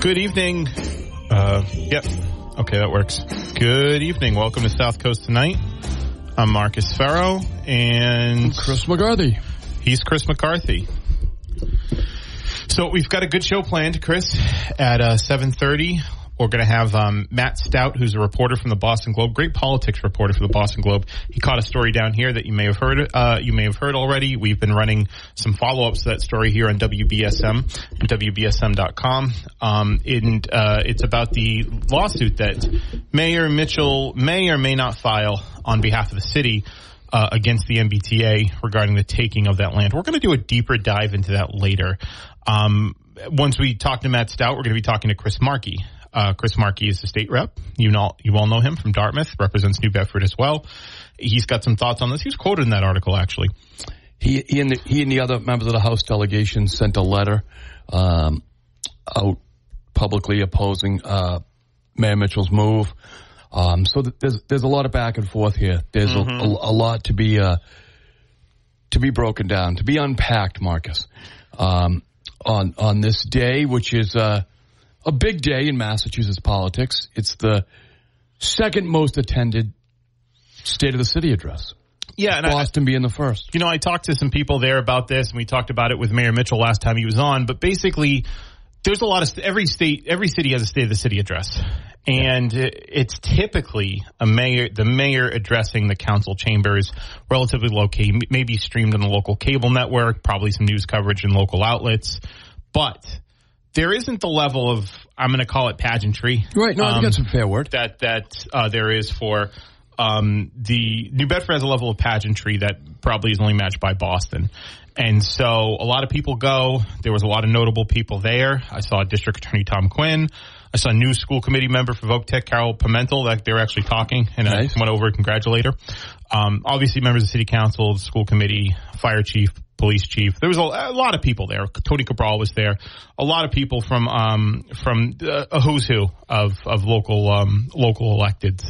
Good evening. Uh, yep. Okay, that works. Good evening. Welcome to South Coast Tonight. I'm Marcus Ferro and Chris McCarthy. he's Chris McCarthy. So we've got a good show planned, Chris, at uh, 7.30. We're going to have um, Matt Stout, who's a reporter from the Boston Globe, great politics reporter for the Boston Globe. He caught a story down here that you may have heard. Uh, you may have heard already. We've been running some follow-ups to that story here on WBSM, WBSM.com. Um, and uh, it's about the lawsuit that Mayor Mitchell may or may not file on behalf of the city uh, against the MBTA regarding the taking of that land. We're going to do a deeper dive into that later. Um, once we talk to Matt Stout, we're going to be talking to Chris Markey. Uh, Chris Markey is the state rep. You know, you all know him from Dartmouth, represents New Bedford as well. He's got some thoughts on this. He was quoted in that article, actually. He, he and the, he and the other members of the House delegation sent a letter um, out publicly opposing uh, Mayor Mitchell's move. Um, so th- there's there's a lot of back and forth here. There's a, a, a lot to be uh, to be broken down, to be unpacked, Marcus, um, on on this day, which is uh, a big day in Massachusetts politics. It's the second most attended State of the City address. Yeah, and I, Boston being the first. you know, I talked to some people there about this, and we talked about it with Mayor Mitchell last time he was on. But basically, there's a lot of every state, every city has a state of the city address, and it's typically a mayor, the mayor addressing the council chambers, relatively low key, maybe streamed on the local cable network, probably some news coverage in local outlets, but there isn't the level of I'm going to call it pageantry, Right. No, I think um, that's a fair word. that that uh, there is for um, the New Bedford has a level of pageantry that probably is only matched by Boston. And so a lot of people go. There was a lot of notable people there. I saw District Attorney Tom Quinn. I saw new school committee member for Voc Tech, Carol Pimentel, that they were actually talking, and Nice. I went over and congratulate her. Um, obviously, members of the city council, the school committee, fire chief, police chief. There was a, a lot of people there. Tony Cabral was there. A lot of people from um, from uh, a who's who of of local um, local electeds,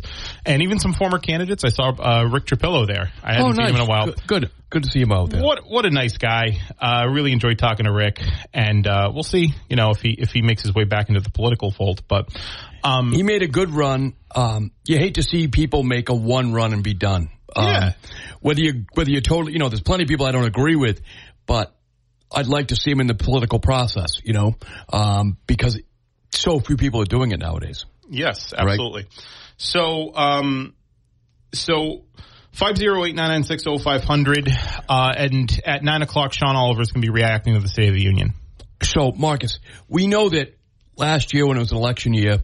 and even some former candidates. I saw uh, Rick Trapillo there. I hadn't Oh, seen nice. him in a while. Good, good, good to see him out there. What what a nice guy. Uh, really enjoyed talking to Rick, and uh, we'll see. You know if he if he makes his way back into the political fold, but. Um, He made a good run. Um, you hate to see people make a one run and be done. Um, Yeah. Whether you whether you totally, you know, there's plenty of people I don't agree with, but I'd like to see him in the political process. You know, um, because so few people are doing it nowadays. Yes, absolutely. So, um, so five zero eight nine nine six zero five hundred, uh, and at nine o'clock, Sean Oliver is going to be reacting to the State of the Union. So, Marcus, we know that last year when it was an election year,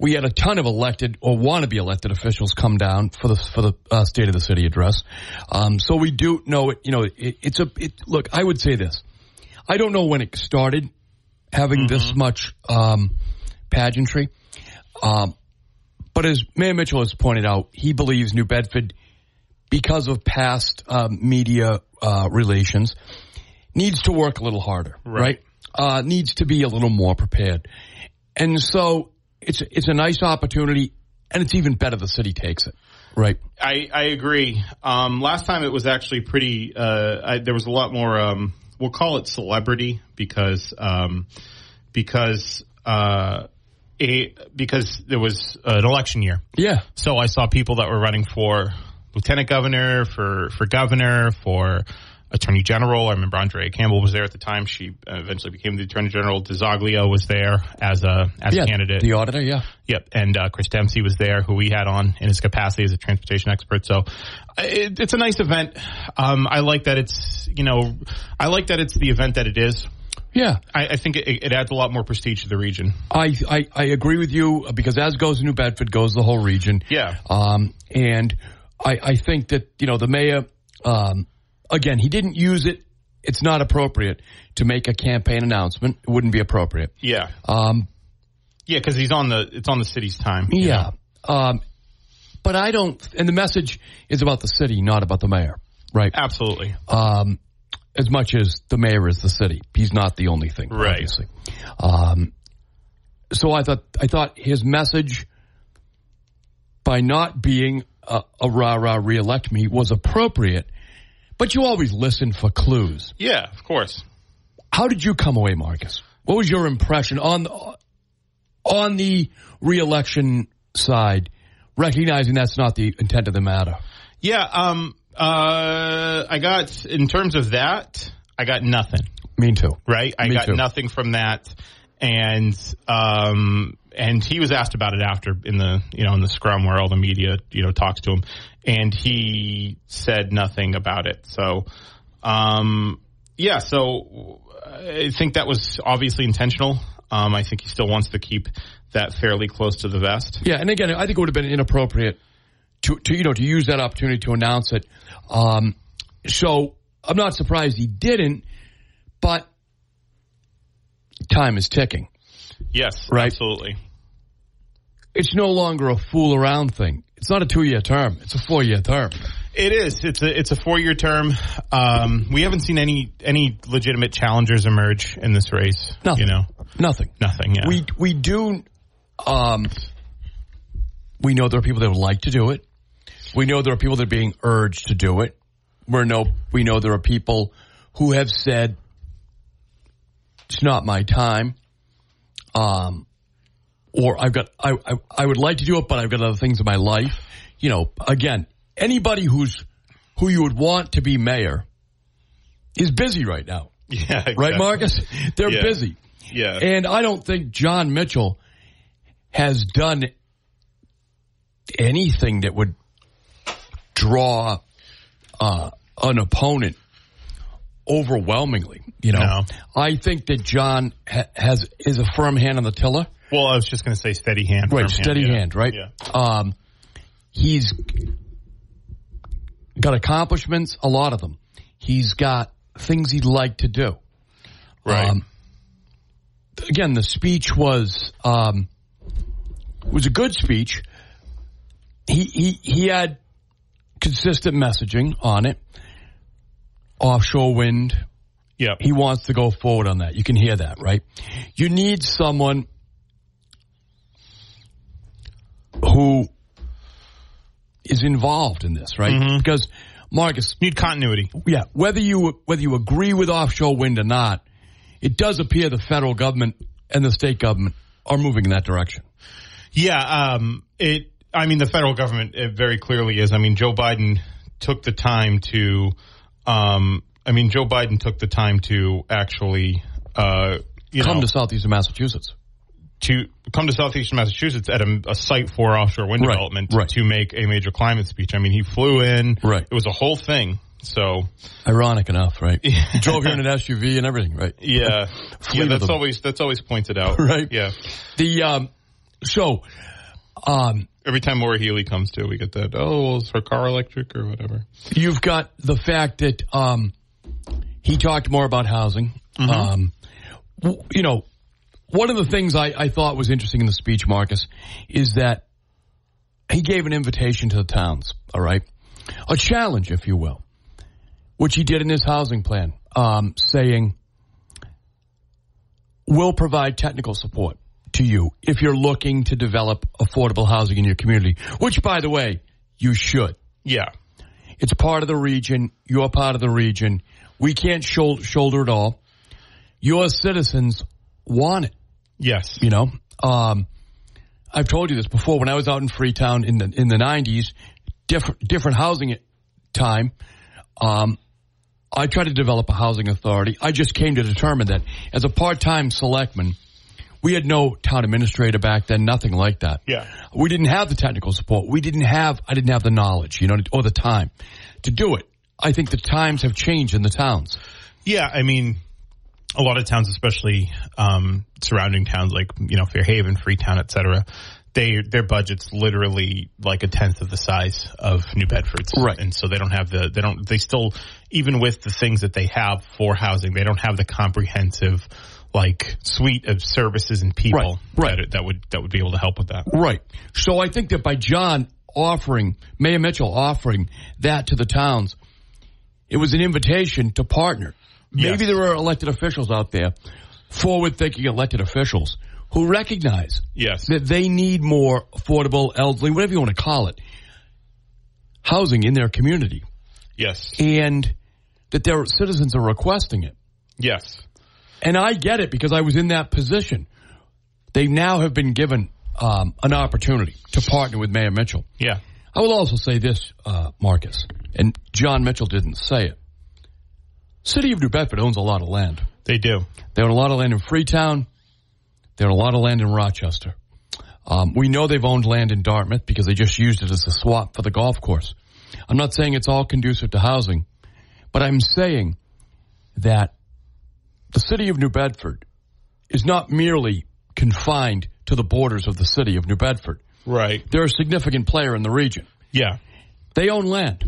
we had a ton of elected or want to be elected officials come down for the for the uh, State of the City address. Um, so we do know it. You know, it, it's a it, look. I would say this. I don't know when it started having this much um, pageantry, um, but as Mayor Mitchell has pointed out, he believes New Bedford, because of past um, media uh, relations, needs to work a little harder. Right. Uh, needs to be a little more prepared, and so it's it's a nice opportunity, and it's even better the city takes it. right? I, I agree. Um, last time it was actually pretty. Uh, I, there was a lot more. Um, we'll call it celebrity because um, because uh, a, because there was an election year. Yeah, So I saw people that were running for lieutenant governor, for for governor, for attorney general. I remember Andrea Campbell was there at the time. She uh, eventually became the attorney general. DiZoglio was there as a as yeah. a candidate. The auditor, yeah. Yep, and uh, Chris Dempsey was there, who we had on in his capacity as a transportation expert. So it, it's a nice event. Um, I like that it's you know I like that it's the event that it is. Yeah, I, I think it, it adds a lot more prestige to the region. I, I I agree with you because as goes New Bedford, goes the whole region. Yeah. Um, and I I think that you know the mayor, um, again, he didn't use it. It's not appropriate to make a campaign announcement. It wouldn't be appropriate. Yeah, Um, yeah, because he's on the it's on the city's time. yeah. Um, but I don't. And the message is about the city, not about the mayor, right? absolutely. um, as much as the mayor is the city. He's not the only thing, Right. obviously. Um, so I thought I thought his message by not being a, a rah rah reelect me was appropriate, but you always listen for clues. Yeah, of course. How did you come away, Marcus? What was your impression on the, on the reelection side, recognizing that's not the intent of the matter? Yeah, um, uh, I got in terms of that, I got nothing. Me too. right? I Me got too. nothing from that, and um, and he was asked about it after in the you know in the scrum where all the media you know talks to him, and he said nothing about it. So, um, yeah, so I think that was obviously intentional. Um, I think he still wants to keep that fairly close to the vest. Yeah, and again, I think it would have been inappropriate to, to you know to use that opportunity to announce it. Um, so I'm not surprised he didn't, but time is ticking. Yes, Right. absolutely. It's no longer a fool around thing. It's not a two year term. It's a four year term. It is. It's a it's a four year term. Um, we haven't seen any any legitimate challengers emerge in this race. Nothing. You know, Nothing. nothing. Yeah. We we do. Um, we know there are people that would like to do it. We know there are people that are being urged to do it. We know we know there are people who have said it's not my time. Um, or I've got I, I I would like to do it, but I've got other things in my life. You know, again, anybody who's who you would want to be mayor is busy right now, yeah. right. Marcus? They're Yeah. busy. Yeah. And I don't think John Mitchell has done anything that would draw uh, an opponent overwhelmingly. You know, No. I think that John ha- has is a firm hand on the tiller. well, I was just going to say steady hand. Right, steady yeah. hand, right? Yeah. Um, he's got accomplishments, a lot of them. He's got things he'd like to do. Right. Um, again, the speech was um, was a good speech. He he he had consistent messaging on it. Offshore wind. yeah. He wants to go forward on that. You can hear that, right? You need someone who is involved in this, right? Because Marcus, Need continuity. yeah, whether you whether you agree with offshore wind or not, it does appear the federal government and the state government are moving in that direction. Yeah. Um. It. I mean, the federal government it very clearly is. I mean, Joe Biden took the time to. Um. I mean, Joe Biden took the time to actually. Uh. You Come know, to southeastern Massachusetts. to come to southeastern Massachusetts at a, a site for offshore wind Right, development right. to make a major climate speech. I mean, he flew in. Right. It was a whole thing. So Ironic enough, right? He drove here in an SUV and everything, right? yeah, yeah. That's always that's always pointed out. Right. Yeah. The um, so um, Every time Maura Healey comes to, we get that. Oh, well, is her car electric or whatever? you've got the fact that um, he talked more about housing. Um, w- you know, one of the things I, I thought was interesting in the speech, Marcus, is that he gave an invitation to the towns. All right, a challenge, if you will, which he did in his housing plan, um, saying, "We'll provide technical support." To you, if you're looking to develop affordable housing in your community, which, by the way, you should. Yeah. It's part of the region. You're part of the region. We can't shoulder, shoulder it all. Your citizens want it. Yes. You know, um, I've told you this before. When I was out in Freetown in the in the '90s, different different housing time. Um, I tried to develop a housing authority. I just came to determine that as a part time selectman, we had no town administrator back then, nothing like that. Yeah. We didn't have the technical support. We didn't have, I didn't have the knowledge, you know, or the time to do it. I think the times have changed in the towns. Yeah, I mean, a lot of towns, especially um, surrounding towns like you know Fairhaven, Freetown, et cetera, they their budget's literally like a tenth of the size of New Bedford's, Right. And so they don't have the they don't they still even with the things that they have for housing, they don't have the comprehensive like suite of services and people Right, right. That, that would that would be able to help with that. Right. So I think that by John offering, Mayor Mitchell offering that to the towns, it was an invitation to partner. Maybe Yes. there are elected officials out there, forward thinking elected officials, who recognize Yes. that they need more affordable, elderly, whatever you want to call it, housing in their community Yes. and that their citizens are requesting it. Yes. And I get it because I was in that position. They now have been given um, an opportunity to partner with Mayor Mitchell. Yeah. I will also say this, uh, Marcus, and John Mitchell didn't say it. City of New Bedford owns a lot of land. They do. They own a lot of land in Freetown. They own a lot of land in Rochester. Um, we know they've owned land in Dartmouth because they just used it as a swap for the golf course. I'm not saying it's all conducive to housing, but I'm saying that the city of New Bedford is not merely confined to the borders of the city of New Bedford. Right. They're a significant player in the region. Yeah. They own land.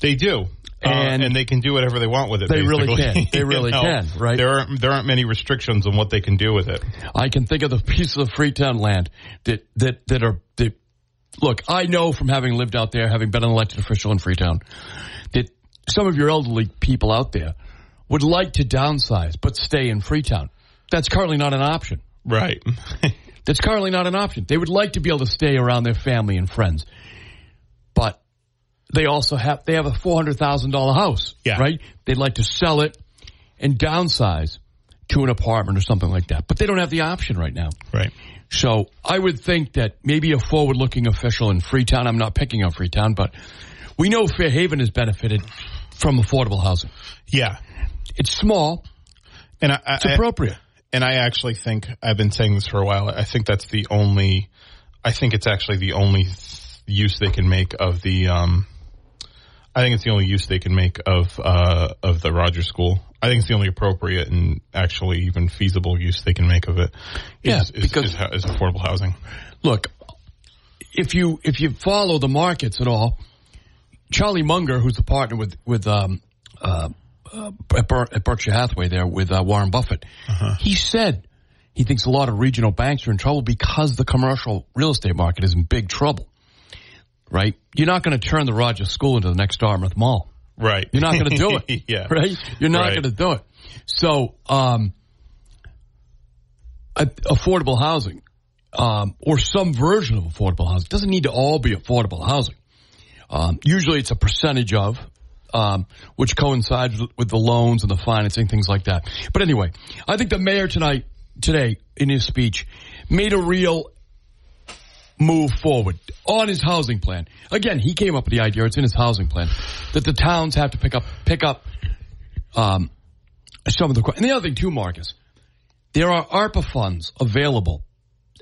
They do. Uh, And- and they can do whatever they want with it. They really can. They You really know, can, right? There aren't there aren't many restrictions on what they can do with it. I can think of the pieces of Freetown land that that that are that. Look, I know from having lived out there, having been an elected official in Freetown, that some of your elderly people out there would like to downsize but stay in Freetown. That's currently not an option. Right. That's currently not an option. They would like to be able to stay around their family and friends, but they also have they have a four hundred thousand dollar house. Yeah. right. They'd like to sell it and downsize to an apartment or something like that, but they don't have the option right now. right. So I would think that maybe a forward looking official in Freetown, I'm not picking on Freetown, but we know Fairhaven has benefited from affordable housing. Yeah. It's small, And I, I it's appropriate. and I actually think I've been saying this for a while. I think that's the only. I think it's actually the only use they can make of the. Um, I think it's the only use they can make of uh, of the Rogers School. I think it's the only appropriate and actually even feasible use they can make of it. Yeah, is, is, because- is, is affordable housing. Look, if you if you follow the markets at all, Charlie Munger, who's a partner with with um, uh, uh, at, Ber- at Berkshire Hathaway there with uh, Warren Buffett, he said he thinks a lot of regional banks are in trouble because the commercial real estate market is in big trouble. Right? You're not going to turn the Rogers School into the next Dartmouth Mall. Right. You're not going to do it. yeah. Right? You're not Right. going to do it. So, um, affordable housing, um, or some version of affordable housing doesn't need to all be affordable housing. Um, usually it's a percentage of, um, which coincides with- the loans and the financing, things like that. But anyway, I think the mayor tonight, today, in his speech, made a real move forward on his housing plan. Again, he came up with the idea, it's in his housing plan, that the towns have to pick up, pick up, um, some of the, and the other thing too, Marcus, there are ARPA funds available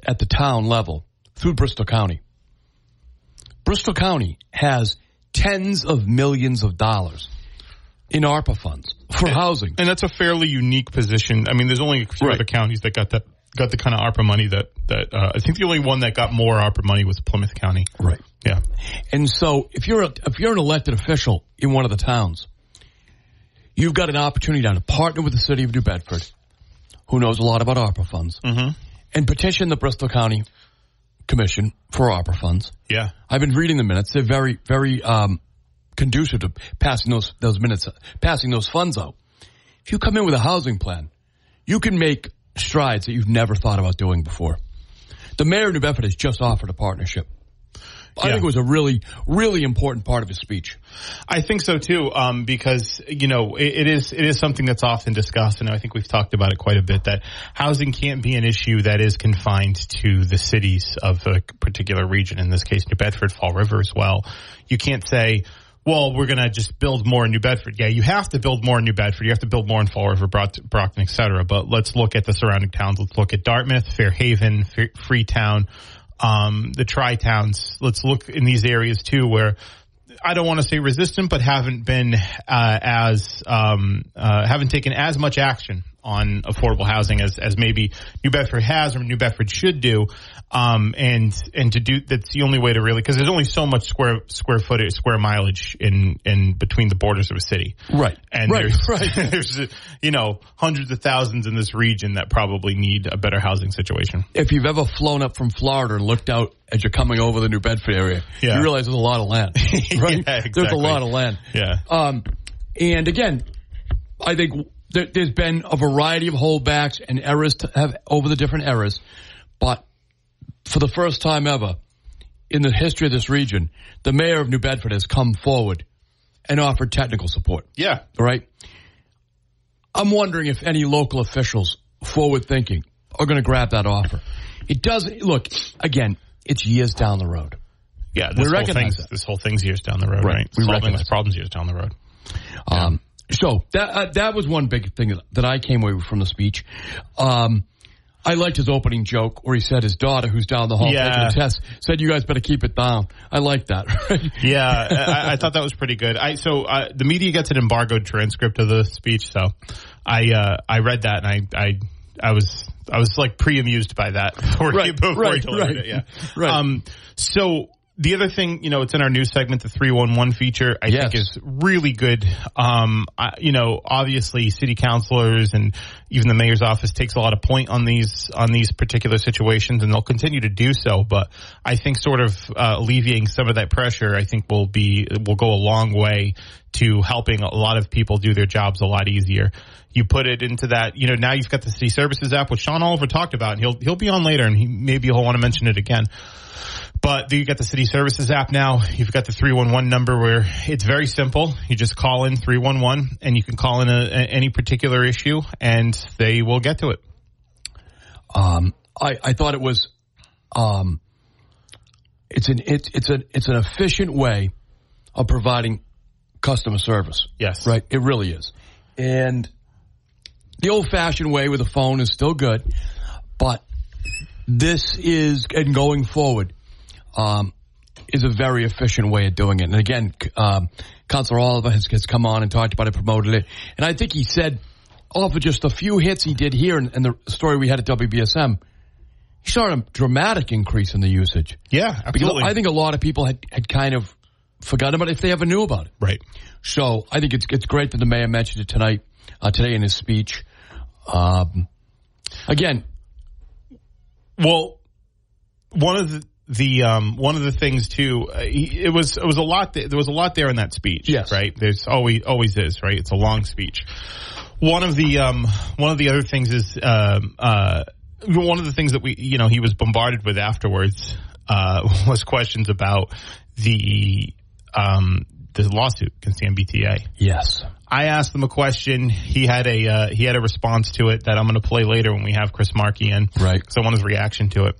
at the town level through Bristol County. Bristol County has tens of millions of dollars in ARPA funds for housing. And that's a fairly unique position. I mean, there's only a few Right. other counties that got that got the kind of ARPA money that that uh, I think the only one that got more ARPA money was Plymouth County. Right. Yeah. And so if you're a, if you're an elected official in one of the towns, you've got an opportunity now to partner with the city of New Bedford, who knows a lot about ARPA funds, and petition the Bristol County Commission for ARPA funds. Yeah. I've been reading the minutes; they're very, very um, conducive to passing those those minutes, passing those funds out. If you come in with a housing plan, you can make strides that you've never thought about doing before. The mayor of New Bedford has just offered a partnership. I Yeah. think it was a really, really important part of his speech. I think so too, um, because you know it, it is it is something that's often discussed, and I think we've talked about it quite a bit. That housing can't be an issue that is confined to the cities of a particular region. In this case, New Bedford, Fall River as well. You can't say. Well, we're going to just build more in New Bedford. Yeah, you have to build more in New Bedford. You have to build more in Fall River, Brockton, et cetera. But let's look at the surrounding towns. Let's look at Dartmouth, Fairhaven, Freetown, um, the tri-towns. Let's look in these areas too where I don't want to say resistant, but haven't been uh, as um, uh, haven't taken as much action on affordable housing as, as maybe New Bedford has or New Bedford should do. Um, and and to do that's the only way to really because there's only so much square square footage square mileage in in between the borders of a city. Right. And Right, there's, right. there's, you know, hundreds of thousands in this region that probably need a better housing situation. If you've ever flown up from Florida and looked out as you're coming over the New Bedford area, Yeah. you realize there's a lot of land. Right? Yeah, There's a lot of land. Yeah. Um, and again, I think there, there's been a variety of holdbacks and errors to have over the different eras, but for the first time ever in the history of this region, the mayor of New Bedford has come forward and offered technical support. Yeah. All right. I'm wondering if any local officials, forward thinking, are going to grab that offer. It does look again. It's years down the road. Yeah. This We whole recognize this whole thing's years down the road, Right. right? We Solving this problem's years down the road. Um, so that uh, that was one big thing that I came away with from the speech. Um, I liked his opening joke where he said his daughter, who's down the hall Yeah. taking a test, said, "You guys better keep it down." I like that. Yeah, I, I thought that was pretty good. I so uh, the media gets an embargoed transcript of the speech, so I uh, I read that and I I I was I was like pre amused by that before Right, he, before right, he delivered right, it. Yeah, right. Um, so the other thing, you know, it's in our new segment, the three one one feature. I think is really good. Um, I, you know, obviously, city councilors and even the mayor's office takes a lot of point on these on these particular situations, and they'll continue to do so. But I think sort of uh, alleviating some of that pressure, I think will be will go a long way to helping a lot of people do their jobs a lot easier. You put it into that, you know, now you've got the city services app, which Sean Oliver talked about, and he'll he'll be on later, and he maybe he'll want to mention it again. But you got the city services app now. You've got the 311 number where it's very simple. You just call in 311 and you can call in a, a, any particular issue and they will get to it. Um, I, I thought it was, um, it's an it's it's an it's an efficient way of providing customer service. Yes. Right, it really is. And the old fashioned way with a phone is still good, but this is and going forward um, is a very efficient way of doing it. And again, um, Councilor Oliver has, has come on and talked about it, promoted it, and I think he said, off of just a few hits he did here and, the story we had at WBSM, he saw a dramatic increase in the usage. Yeah, Because absolutely. I think a lot of people had, had kind of forgotten about it if they ever knew about it. right. So I think it's it's great that the mayor mentioned it tonight, uh, today in his speech. Um, again, Well, one of the, the um, one of the things too, uh, he, it was it was a lot. There was a lot there in that speech. Yes. right. There's always always is right. It's a long speech. One of the um, one of the other things is um, uh, one of the things that we you know he was bombarded with afterwards uh, was questions about the um, the lawsuit against the MBTA. yes, I asked him a question. He had a uh, he had a response to it that I'm going to play later when we have Chris Markey in. Right. Because I want his reaction to it.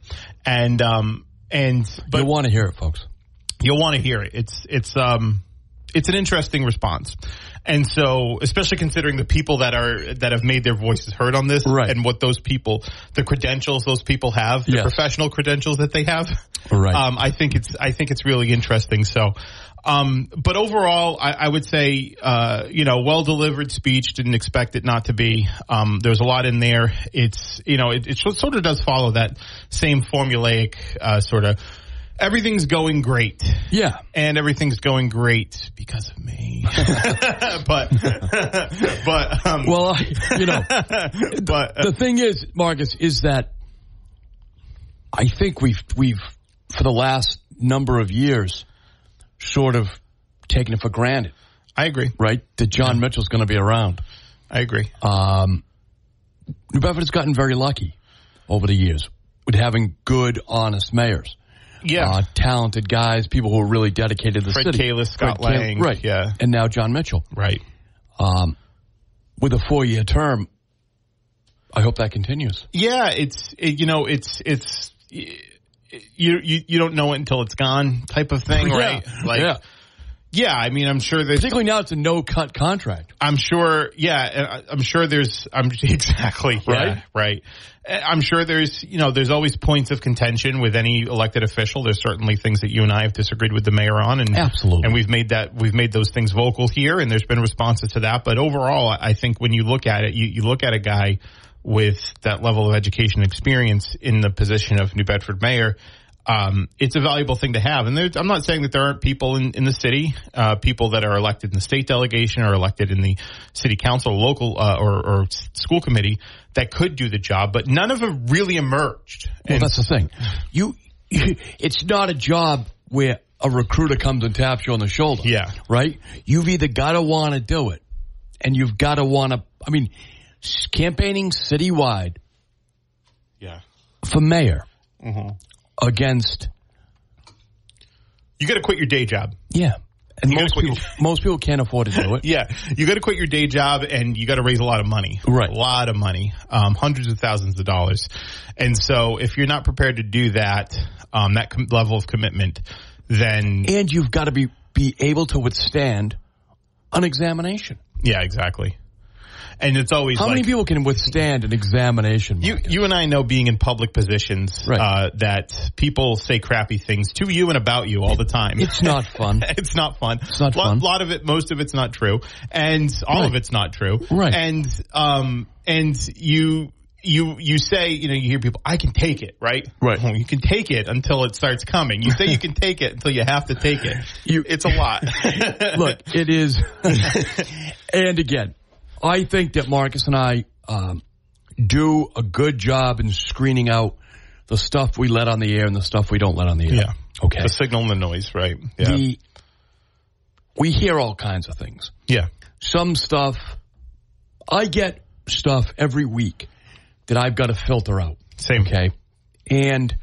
And um and but you'll want to hear it, folks. you'll want to hear it. It's it's um it's an interesting response. And so, especially considering the people that are that have made their voices heard on this, Right. and what those people, the credentials those people have, the Yes. professional credentials that they have, Right. Um, I think it's I think it's really interesting. So, um, but overall, I, I would say, uh, you know, well delivered speech. Didn't expect it not to be. Um, there's a lot in there. It's you know, it, it sort of does follow that same formulaic uh, sort of. Everything's going great Yeah. and everything's going great because of me. but, but, um, Well, you know, but, uh, the thing is, Marcus, is that I think we've we've for the last number of years sort of taken it for granted, I agree. right? That John Mitchell's going to be around. I agree. Um, New Bedford has gotten very lucky over the years with having good, honest mayors. Yeah. uh, talented guys, people who are really dedicated to the Fred city. Kalisz, Scott Fred Kal- Lang, right? yeah. and now John Mitchell. Right. Um, with a four-year term, I hope that continues. Yeah, it's it, you know it's it's you, you you don't know it until it's gone type of thing, Yeah. right? Like Yeah. yeah, I mean, I'm sure there's Particularly now, it's a no-cut contract. I'm sure, yeah, I- I'm sure there's, I'm exactly, yeah, Right? right. Uh, I'm sure there's, you know, there's always points of contention with any elected official. There's certainly things that you and I have disagreed with the mayor on, and Absolutely. and we've made that, we've made those things vocal here, and there's been responses to that. But overall, I think when you look at it, you, you look at a guy with that level of education and experience in the position of New Bedford mayor. Um, it's a valuable thing to have. And I'm not saying that there aren't people in, in the city, uh, people that are elected in the state delegation or elected in the city council, local, uh, or, or school committee that could do the job, but none of them really emerged. Well, And that's the thing. You, it's not a job where a recruiter comes and taps you on the shoulder. Yeah. Right? You've either got to want to do it and you've got to want to, I mean, campaigning citywide yeah. for mayor Mm-hmm. against, You got to quit your day job. yeah. And most people, your- most people can't afford to do it. Yeah, you got to quit your day job and you got to raise a lot of money. Right. A lot of money, um, hundreds of thousands of dollars. And so if you're not prepared to do that, um, that com- level of commitment, then And you've got to be, be able to withstand an examination. yeah, exactly. And it's always How like, many people can withstand an examination? you, you and I know being in public positions, Right. uh, that people say crappy things to you and about you all the time. it's not fun. it's not fun. It's not lot, fun. lot of it, most of it's not true, and all Right. of it's not true. Right. And um, and you you you say you know you hear people I can take it right Right. Well, you can take it until it starts coming you say you can take it until you have to take it You- it's a lot Look, it is. and again, I think that Marcus and I um, do a good job in screening out the stuff we let on the air and the stuff we don't let on the air. yeah Okay. the signal and the noise right yeah The, we hear all kinds of things. yeah Some stuff, I get stuff every week that I've got to filter out. same Okay. And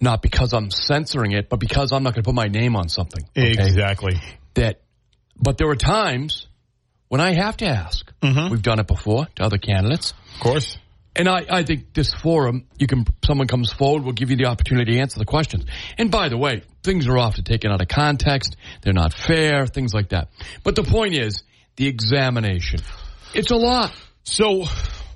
not because I'm censoring it, but because I'm not going to put my name on something. Okay? exactly that, but there were times when I have to ask. Mhm. We've done it before to other candidates. of course And I, I think this forum, you can, someone comes forward, will give you the opportunity to answer the questions. And by the way, things are often taken out of context. They're not fair, things like that. But the point is, the examination. It's a lot. So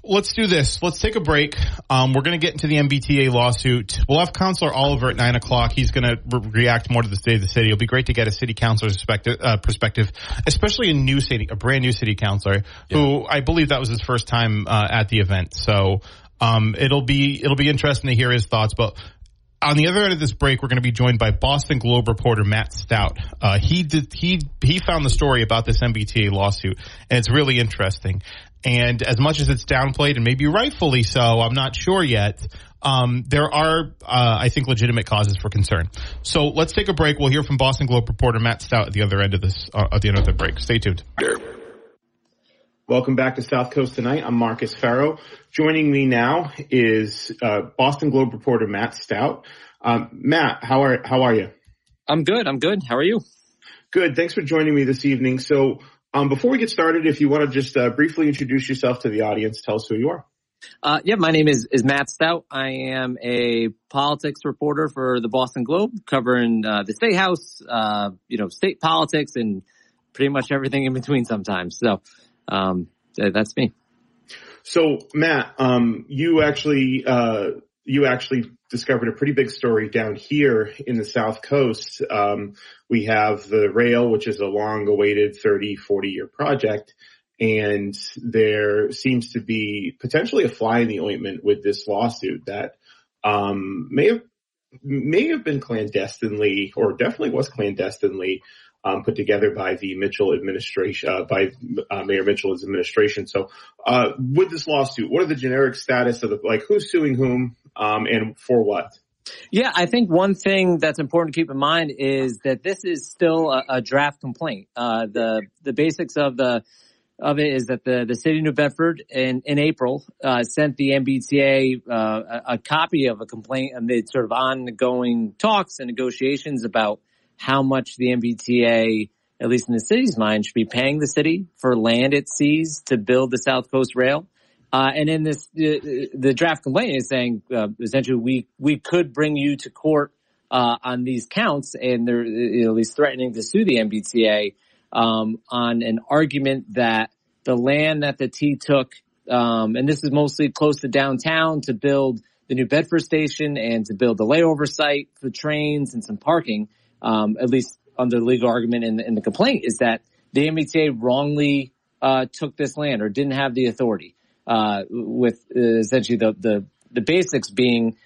let's do this. Let's take a break. Um, we're going to get into the MBTA lawsuit. We'll have Councilor Oliver at nine o'clock. He's going to re- react more to the state of the city. It'll be great to get a city councilor's perspective, uh, perspective, especially a new city, a brand new city councilor who I believe that was his first time uh, at the event. So um, it'll be it'll be interesting to hear his thoughts. But on the other end of this break, we're going to be joined by Boston Globe reporter Matt Stout. Uh, he did he he found the story about this MBTA lawsuit, and it's really interesting. And as much as it's downplayed, and maybe rightfully so, I'm not sure yet. Um, there are, uh, I think, legitimate causes for concern. So let's take a break. We'll hear from Boston Globe reporter Matt Stout at the other end of this, uh, at the end of the break. Stay tuned. Welcome back to South Coast Tonight. I'm Marcus Ferro. Joining me now is uh, Boston Globe reporter Matt Stout. Um, Matt, how are how are you? I'm good. I'm good. How are you? Good. Thanks for joining me this evening. So, um, before we get started, if you want to just uh, briefly introduce yourself to the audience, tell us who you are. Uh, yeah, my name is, is Matt Stout. I am a politics reporter for the Boston Globe, covering uh, the state house, uh, you know, state politics, and pretty much everything in between. Sometimes, so um, that's me. So, Matt, um, you actually uh, you actually discovered a pretty big story down here in the South Coast. Um, we have the rail, which is a long-awaited 30, 40-year project. And there seems to be potentially a fly in the ointment with this lawsuit that um, may have may have been clandestinely, or definitely was clandestinely, um, put together by the Mitchell administration, uh, by uh, Mayor Mitchell's administration. So, uh, with this lawsuit, what are the generic status of the like who's suing whom, um, and for what? Yeah, I think one thing that's important to keep in mind is that this is still a, a draft complaint. Uh, the the basics of the of it is that the, the city of New Bedford in, in April, uh, sent the MBTA, uh, a, a, copy of a complaint amid sort of ongoing talks and negotiations about how much the MBTA, at least in the city's mind, should be paying the city for land it sees to build the South Coast Rail. Uh, and in this, the, the, draft complaint is saying, uh, essentially we, we could bring you to court, uh, on these counts and they're at least threatening to sue the MBTA um, on an argument that the land that the T took, um, and this is mostly close to downtown to build the New Bedford station and to build the layover site for trains and some parking, um, at least under the legal argument in the, in the complaint is that the MBTA wrongly uh, took this land or didn't have the authority. Uh, with uh, essentially the, the the basics being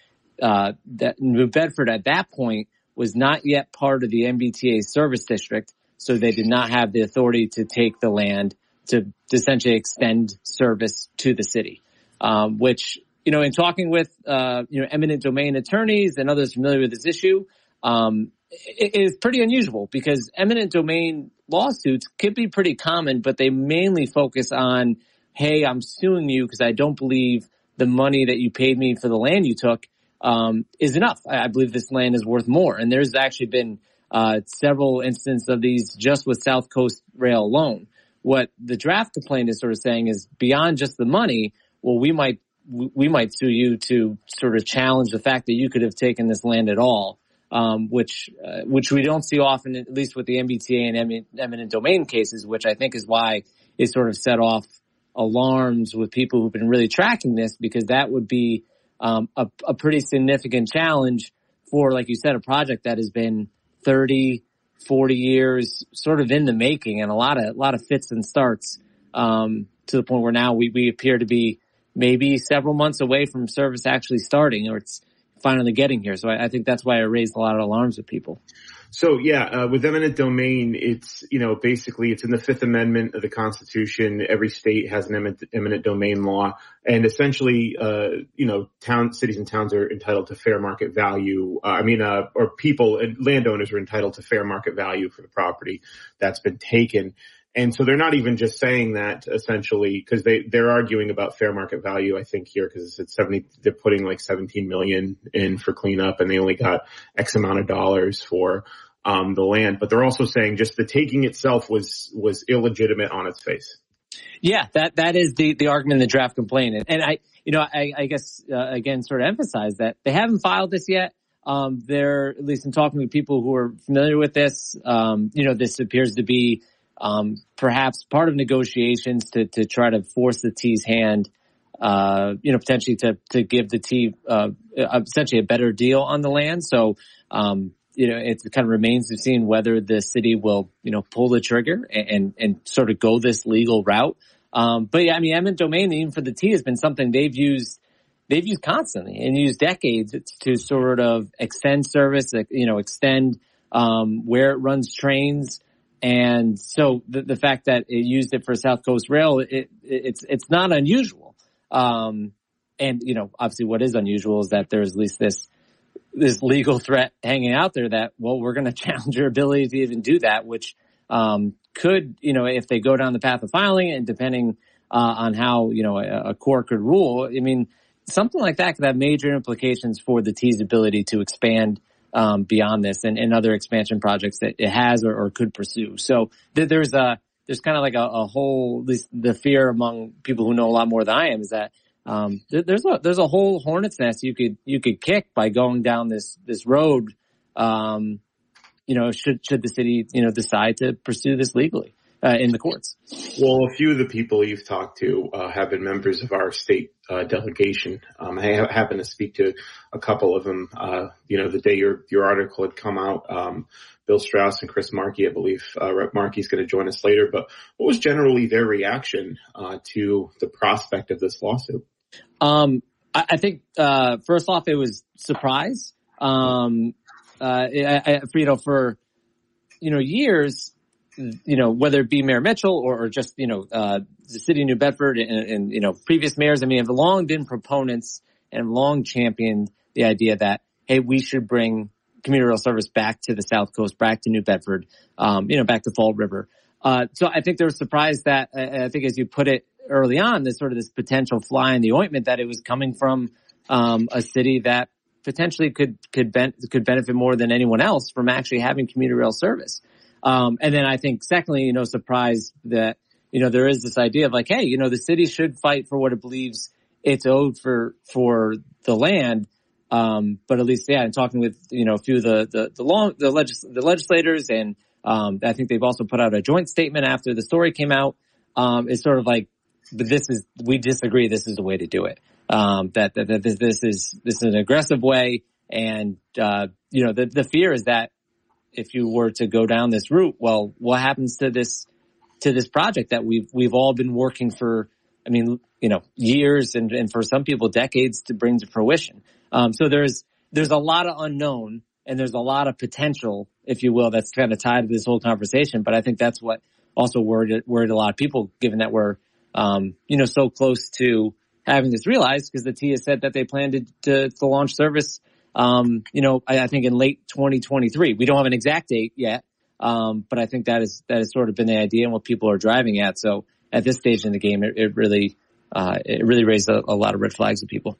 uh, that New Bedford at that point was not yet part of the MBTA service district, so they did not have the authority to take the land to essentially extend service to the city. Um, which, you know, in talking with, uh, you know, eminent domain attorneys and others familiar with this issue, um, it is pretty unusual because eminent domain lawsuits could be pretty common, but they mainly focus on, hey, I'm suing you because I don't believe the money that you paid me for the land you took um, is enough. I, believe this land is worth more. And there's actually been uh, several instances of these just with South Coast Rail alone. What the draft complaint is sort of saying is beyond just the money. Well, we might we might sue you to sort of challenge the fact that you could have taken this land at all, um, which uh, which we don't see often, at least with the MBTA and eminent domain cases, which I think is why it sort of set off alarms with people who've been really tracking this because that would be um, a, a pretty significant challenge for, like you said, a project that has been 30, 40 years sort of in the making and a lot of, a lot of fits and starts, um, to the point where now we, we appear to be maybe several months away from service actually starting or it's finally getting here. So I, I think that's why I raised a lot of alarms with people. So yeah, uh, with eminent domain, it's, you know, basically it's in the fifth amendment of the constitution. Every state has an eminent, eminent domain law and essentially, uh, you know, town, cities and towns are entitled to fair market value. Uh, I mean, uh, or people and landowners are entitled to fair market value for the property that's been taken. And so they're not even just saying that essentially because they, they're arguing about fair market value, I think here because it's 70, they're putting like 17 million in for cleanup and they only got X amount of dollars for, um, the land, but they're also saying just the taking itself was, was illegitimate on its face. Yeah, that, that is the, the argument in the draft complaint. And I, you know, I, I guess, uh, again, sort of emphasize that they haven't filed this yet. Um, they're, at least in talking to people who are familiar with this, um, you know, this appears to be, um, perhaps part of negotiations to, to try to force the T's hand, uh, you know, potentially to, to give the T, uh, essentially a better deal on the land. So, um, you know, it kind of remains to be seen whether the city will, you know, pull the trigger and, and, and sort of go this legal route. Um, but yeah, I mean, eminent domain, even for the T has been something they've used, they've used constantly and used decades to sort of extend service, you know, extend, um, where it runs trains. And so the, the fact that it used it for South Coast Rail, it, it it's, it's not unusual. Um, and you know, obviously what is unusual is that there's at least this, this legal threat hanging out there that, well, we're going to challenge your ability to even do that, which, um, could, you know, if they go down the path of filing and depending, uh, on how, you know, a, a court could rule, I mean, something like that could have major implications for the T's ability to expand um, beyond this and, and, other expansion projects that it has or, or could pursue. So th- there's a there's kind of like a, a, whole least the fear among people who know a lot more than I am is that um, th- there's a there's a whole hornet's nest you could you could kick by going down this this road. Um, you know, should should the city you know decide to pursue this legally? Uh, in the courts. Well, a few of the people you've talked to uh, have been members of our state uh, delegation. Um, I ha- happen to speak to a couple of them. Uh, you know, the day your your article had come out, um, Bill Straus and Chris Markey, I believe. Uh, Rep Markey's going to join us later. But what was generally their reaction uh, to the prospect of this lawsuit? Um, I, I, think first off, it was surprise. Um, I, I, you know, for you know years you know, whether it be Mayor Mitchell or, or just, you know, uh, the city of New Bedford and, and, you know, previous mayors, I mean, have long been proponents and long championed the idea that, hey, we should bring commuter rail service back to the South Coast, back to New Bedford, um, you know, back to Fall River. Uh, so I think they were surprised that, I think as you put it early on, there's sort of this potential fly in the ointment that it was coming from, um, a city that potentially could, could, ben- could benefit more than anyone else from actually having commuter rail service. Um, and then I think secondly, you know, surprised that, you know, there is this idea of like, hey, you know, the city should fight for what it believes it's owed for, for the land. Um, but at least, yeah, and talking with, you know, a few of the, the, the long, the, legis- the legislators and, um, I think they've also put out a joint statement after the story came out. Um, it's sort of like, but this is, we disagree. This is the way to do it. Um, that, that, that this, this is, this is an aggressive way. And, uh, you know, the, the fear is that if you were to go down this route, well, what happens to this, to this project that we've, we've all been working for, I mean, you know, years and, and for some people decades to bring to fruition. Um, so there's, there's a lot of unknown and there's a lot of potential, if you will, that's kind of tied to this whole conversation. But I think that's what also worried, worried a lot of people given that we're, um, you know, so close to having this realized because the T has said that they plan to, to, to launch service, um, you know, I, I, think in late 2023. We don't have an exact date yet. Um, but I think that is, that has sort of been the idea and what people are driving at. So at this stage in the game, it, it really, uh, it really raised a, a lot of red flags with people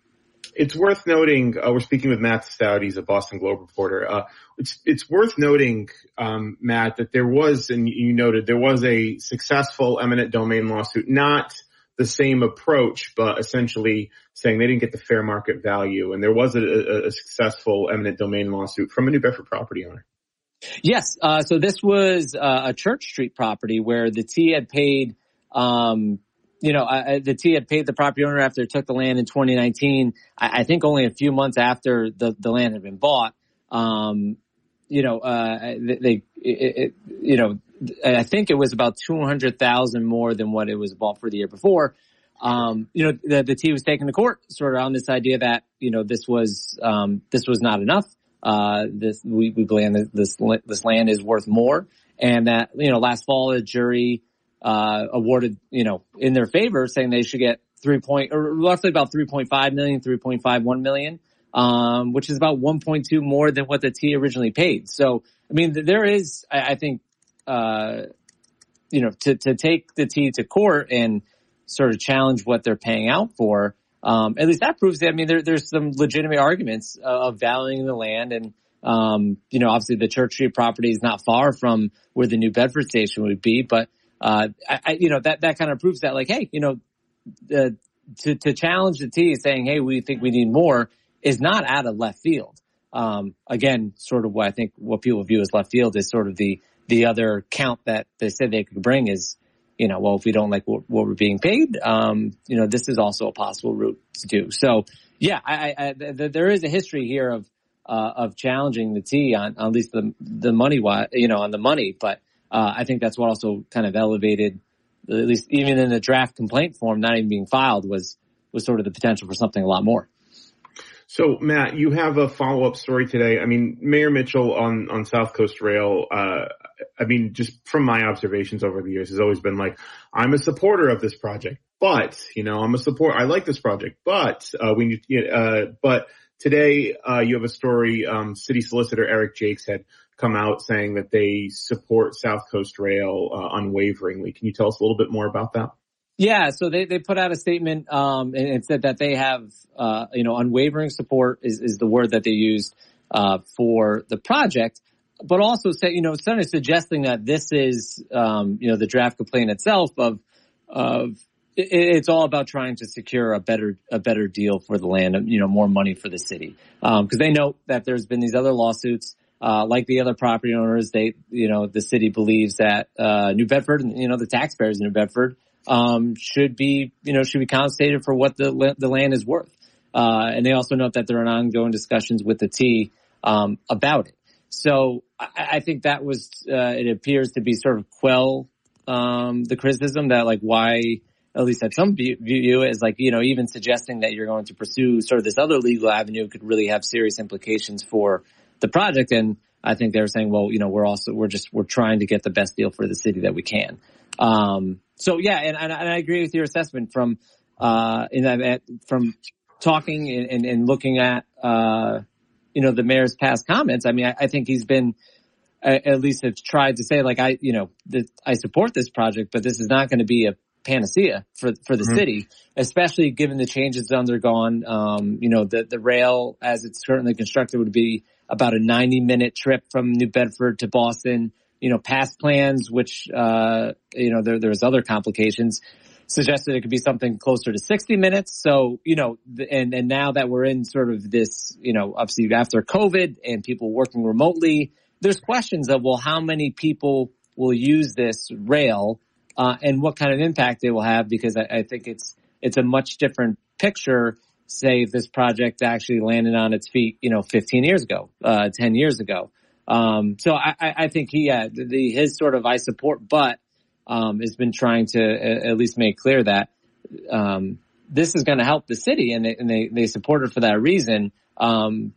it's worth noting. Uh, we're speaking with Matt Stout. He's a Boston Globe reporter. Uh, it's it's worth noting, um, Matt, that there was, and you noted there was a successful eminent domain lawsuit, not the same approach, but essentially saying they didn't get the fair market value, and there was a, a, successful eminent domain lawsuit from a New Bedford property owner. Yes. Uh, so this was uh, a Church Street property where the T had paid um, you know, uh, the T had paid the property owner after it took the land in 2019. I, I think only a few months after the, the land had been bought. Um, you know, uh, they, it, it, you know, I think it was about 200,000 more than what it was bought for the year before. Um, you know, the, the T was taken to court sort of on this idea that, you know, this was, um, this was not enough. Uh, this, we, we believe this, this land is worth more and that, you know, last fall a jury, uh, awarded, you know, in their favor, saying they should get three point or roughly about 3.5 million, 3.51 million, um, which is about 1.2 more than what the T originally paid. So, I mean, there is, I, I think, uh, you know, to, to take the T to court and sort of challenge what they're paying out for, um, at least that proves that, I mean, there, there's some legitimate arguments of valuing the land and, um, you know, obviously the Church Street property is not far from where the New Bedford station would be, but uh, I, I, you know, that, that kind of proves that like, hey, you know, the, to, to challenge the T saying, hey, we think we need more is not out of left field. Um, again, sort of what I think what people view as left field is sort of the, the other count that they said they could bring is, you know, well, if we don't like what, what we're being paid, um, you know, this is also a possible route to do. So yeah, I, I, th- there is a history here of, uh, of challenging the T on, on at least the, the money, you know, on the money, but, uh, I think that's what also kind of elevated, at least even in the draft complaint form, not even being filed was, was sort of the potential for something a lot more. So Matt, you have a follow up story today. I mean, Mayor Mitchell on, on South Coast Rail, uh, I mean, just from my observations over the years has always been like, I'm a supporter of this project, but, you know, I'm a support, I like this project, but, uh, we need, uh, but today, uh, you have a story, um, city solicitor Eric Jaikes had come out saying that they support South Coast Rail uh, unwaveringly. Can you tell us a little bit more about that? Yeah, so they, they put out a statement um, and it said that they have uh, you know unwavering support is, is the word that they used uh, for the project, but also say you know kind of suggesting that this is um, you know the draft complaint itself of of it, it's all about trying to secure a better a better deal for the land, you know more money for the city. Because um, they know that there's been these other lawsuits uh, like the other property owners, they, you know, the city believes that, uh, New Bedford and, you know, the taxpayers in New Bedford, um, should be, you know, should be compensated for what the, the land is worth. Uh, and they also note that there are ongoing discussions with the T, um, about it. So I, I think that was, uh, it appears to be sort of quell, um, the criticism that like why, at least at some view, view as like, you know, even suggesting that you're going to pursue sort of this other legal avenue could really have serious implications for, the project. And I think they were saying, well, you know, we're also, we're just, we're trying to get the best deal for the city that we can. Um, so yeah, and, and, I agree with your assessment from, uh, in that, from talking and, and, and looking at, uh, you know, the mayor's past comments. I mean, I, I think he's been, at least have tried to say like I, you know, that I support this project, but this is not going to be a panacea for for the mm-hmm. city, especially given the changes undergone. Um, you know, the the rail as it's currently constructed would be about a 90 minute trip from New Bedford to Boston. You know, past plans, which uh, you know there there's other complications, suggested it could be something closer to 60 minutes. So you know, and and now that we're in sort of this, you know, obviously after COVID and people working remotely, there's questions of well, how many people will use this rail uh, and what kind of impact they will have because I, I, think it's it's a much different picture. Say if this project actually landed on its feet, you know, 15 years ago, uh, 10 years ago. Um, so I, I, think he, yeah, the, his sort of I support, but um, has been trying to at least make clear that um, this is going to help the city, and they, and they they support it for that reason. Um,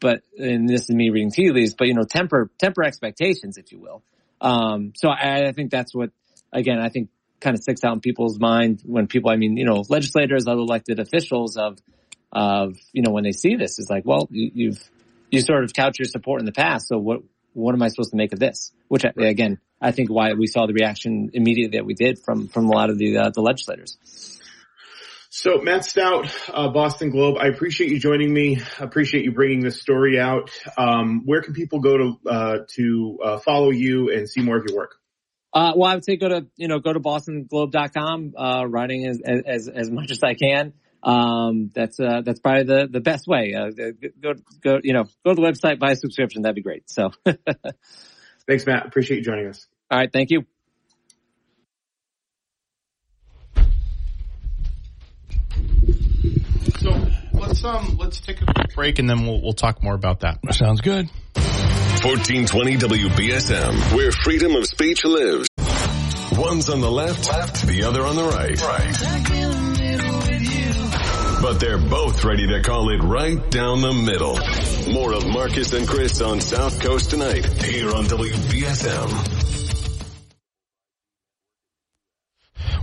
but and this is me reading tea leaves, but you know, temper temper expectations, if you will. Um, so I, I think that's what again, I think kind of sticks out in people's mind when people, I mean, you know, legislators, other elected officials of, of, you know, when they see this is like, well, you, you've, you sort of couch your support in the past. So what, what am I supposed to make of this? Which again, I think why we saw the reaction immediately that we did from, from a lot of the, uh, the legislators. So Matt Stout, uh, Boston Globe, I appreciate you joining me. I appreciate you bringing this story out. Um, where can people go to, uh, to, uh, follow you and see more of your work? Uh, well, I would say go to, you know, go to bostonglobe.com, uh, writing as, as, as much as I can. Um, that's, uh, that's probably the, the best way. Uh, go, go, you know, go to the website, buy a subscription. That'd be great. So thanks, Matt. Appreciate you joining us. All right. Thank you. So let's, um, let's take a quick break and then we'll, we'll talk more about that. Sounds good. 1420 WBSM, where freedom of speech lives. One's on the left, left, the other on the right. Right. But they're both ready to call it right down the middle. More of Marcus and Chris on South Coast tonight, here on WBSM.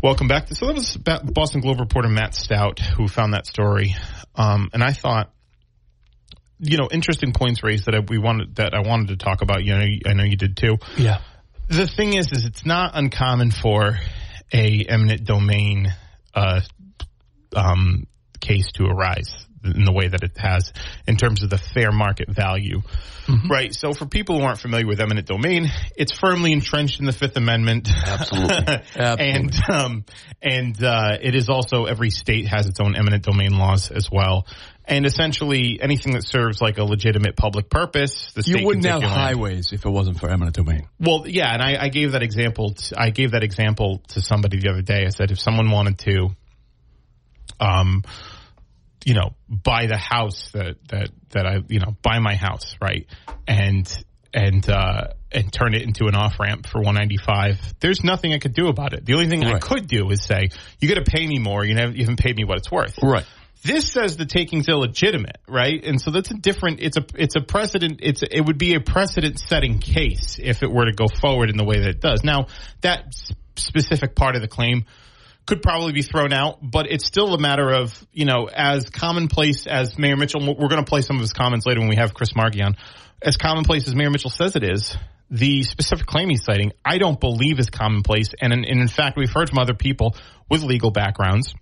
Welcome back. So that was Boston Globe reporter Matt Stout who found that story. Um, and I thought you know, interesting points raised that I, we wanted that I wanted to talk about. You know, I know you did too. Yeah. The thing is, is it's not uncommon for a eminent domain uh, um, case to arise in the way that it has in terms of the fair market value. Mm-hmm. Right. So for people who aren't familiar with eminent domain, it's firmly entrenched in the Fifth Amendment. Absolutely. Absolutely. and um, and uh, it is also every state has its own eminent domain laws as well. And essentially, anything that serves like a legitimate public purpose, the state you wouldn't have highways if it wasn't for eminent domain. Well, yeah, and I, I gave that example. To, I gave that example to somebody the other day. I said if someone wanted to, um, you know, buy the house that that that I, you know, buy my house, right, and and uh, and turn it into an off ramp for 195. There's nothing I could do about it. The only thing right. I could do is say you got to pay me more. You haven't, you haven't paid me what it's worth. Right. This says the taking's illegitimate, right? And so that's a different. It's a it's a precedent. It's it would be a precedent setting case if it were to go forward in the way that it does. Now that specific part of the claim could probably be thrown out, but it's still a matter of you know as commonplace as Mayor Mitchell. We're going to play some of his comments later when we have Chris Markey on. As commonplace as Mayor Mitchell says it is, the specific claim he's citing, I don't believe is commonplace. And in, and in fact, we've heard from other people with legal backgrounds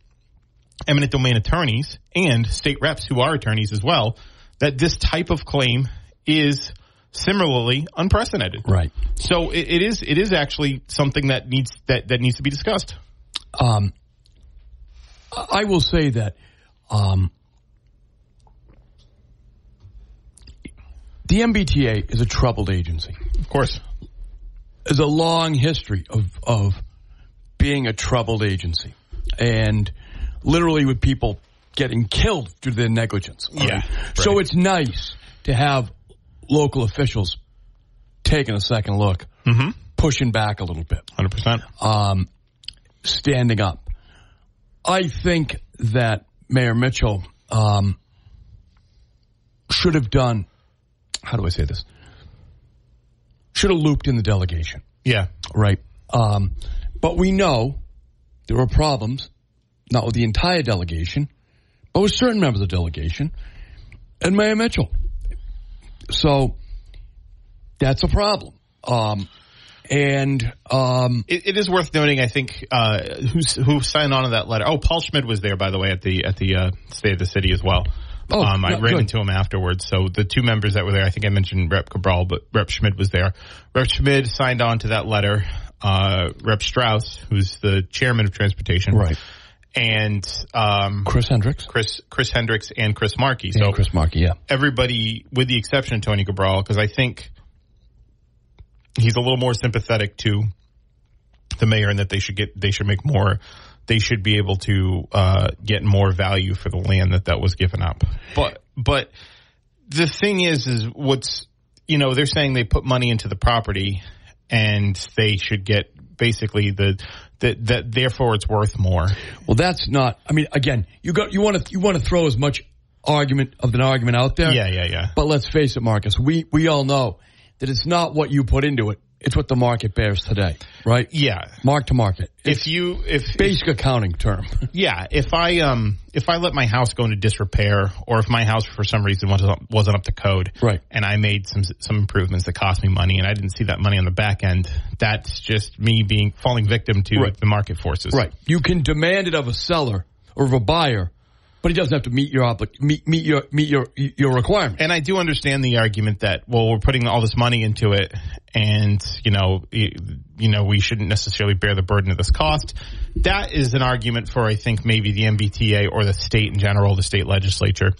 eminent domain attorneys and state reps who are attorneys as well that this type of claim is similarly unprecedented. Right. So it, it is it is actually something that needs that that needs to be discussed. Um, I will say that um, the MBTA is a troubled agency. Of course, there's a long history of of being a troubled agency, and literally with people getting killed due to their negligence. Yeah. Right. So it's nice to have local officials taking a second look, mm-hmm. pushing back a little bit, hundred percent, um, standing up. I think that Mayor Mitchell um, should have done. How do I say this? Should have looped in the delegation. Yeah. Right. Um, but we know there were problems not with the entire delegation, but with certain members of the delegation, and Mayor Mitchell. So that's a problem. Um, and um, It, it is worth noting, I think, uh, who signed on to that letter. Oh, Paul Schmid was there, by the way, at the at the uh, State of the City as well. Oh, um, I yeah, ran good. into him afterwards. So the two members that were there, I think I mentioned Rep Cabral, but Rep Schmid was there. Rep Schmid signed on to that letter. Uh, Rep Straus, who's the chairman of transportation, Right. and um, Chris Hendricks Chris Chris Hendricks and Chris Markey. and So Chris Markey, yeah. everybody, with the exception of Tony Cabral, because I think he's a little more sympathetic to the mayor and that they should get they should make more they should be able to uh, get more value for the land that that was given up. But but the thing is is what's you know they're saying they put money into the property and they should get basically the that that therefore it's worth more. Well, that's not. I mean, again, you got you want to you want to throw as much argument of an argument out there. Yeah, yeah, yeah. But let's face it, Marcus. We we all know that it's not what you put into it; it's what the market bears today, right? Yeah. Mark to market. If you if Basic accounting term. Yeah, if I um if I let my house go into disrepair, or if my house for some reason wasn't up, wasn't up to code, Right. and I made some some improvements that cost me money, and I didn't see that money on the back end, that's just me being falling victim to Right. the market forces. right. You can demand it of a seller or of a buyer, but he doesn't have to meet your meet meet your meet your your requirement. And I do understand the argument that well, we're putting all this money into it, and you know, you know, we shouldn't necessarily bear the burden of this cost. That is an argument for I think maybe the MBTA or the state in general, the state legislature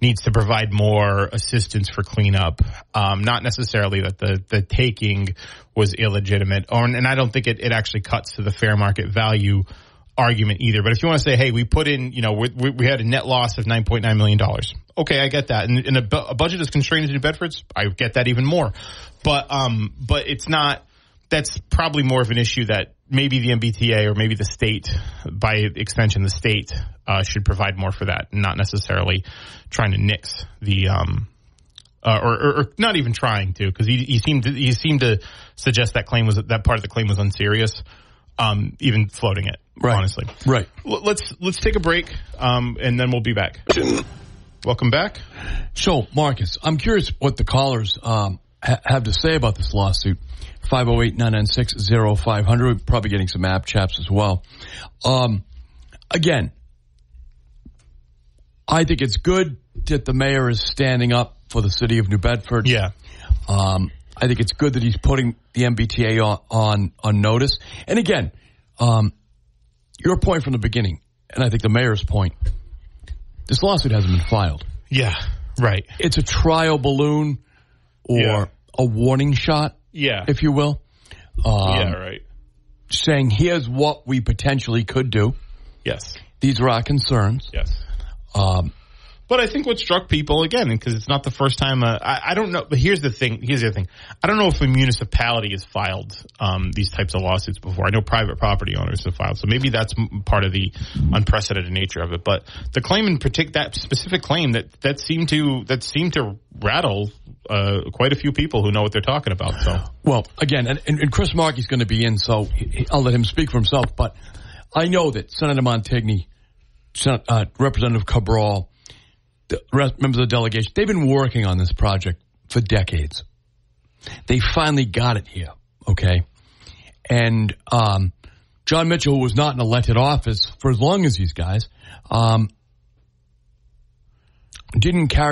needs to provide more assistance for cleanup. Um, not necessarily that the the taking was illegitimate, or and I don't think it, it actually cuts to the fair market value argument either. But if you want to say, hey, we put in, you know, we, we had a net loss of nine point nine million dollars. Okay, I get that. And, and a, a budget is constrained to New Bedford's. I get that even more. But um, but it's not. That's probably more of an issue that maybe the MBTA or maybe the state, by extension, the state uh, should provide more for that, not necessarily trying to nix the um, uh, or, or, or not even trying to, because he, he seemed to, he seemed to suggest that claim was that part of the claim was unserious, um, even floating it. Right. Honestly, Right. L- let's let's take a break, um, and then we'll be back. Welcome back. So, Marcus, I'm curious what the callers um, ha- have to say about this lawsuit. 508-996-0500. Probably getting some app chaps as well. Um, again, I think it's good that the mayor is standing up for the city of New Bedford. Yeah, Um, I think it's good that he's putting the MBTA on, on, on notice. And again, um, your point from the beginning, and I think the mayor's point, this lawsuit hasn't been filed yeah, right. it's a trial balloon or Yeah. a warning shot, Yeah, if you will, um, yeah, right. saying here's what we potentially could do. Yes, These are our concerns. yes. Um, But I think what struck people again, because it's not the first time. Uh, I, I don't know. But here's the thing. Here's the thing. I don't know if a municipality has filed um, these types of lawsuits before. I know private property owners have filed, so maybe that's part of the unprecedented nature of it. But the claim in particular, that specific claim that that seemed to that seemed to rattle uh, quite a few people who know what they're talking about. So well, again, and, and Chris Markey's going to be in, so I'll let him speak for himself. But I know that Senator Montigny, Sen- uh, Representative Cabral, the members of the delegation, they've been working on this project for decades. They finally got it here, okay? And um, Jon Mitchell, was not in elected office for as long as these guys, um, didn't carry